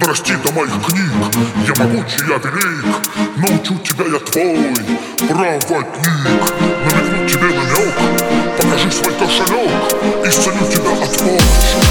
Прости до моих книг Я могучий, я велик Научу тебя я твой проводник. Намекну тебе намек Покажи свой кошелек Исцелю тебя от помощи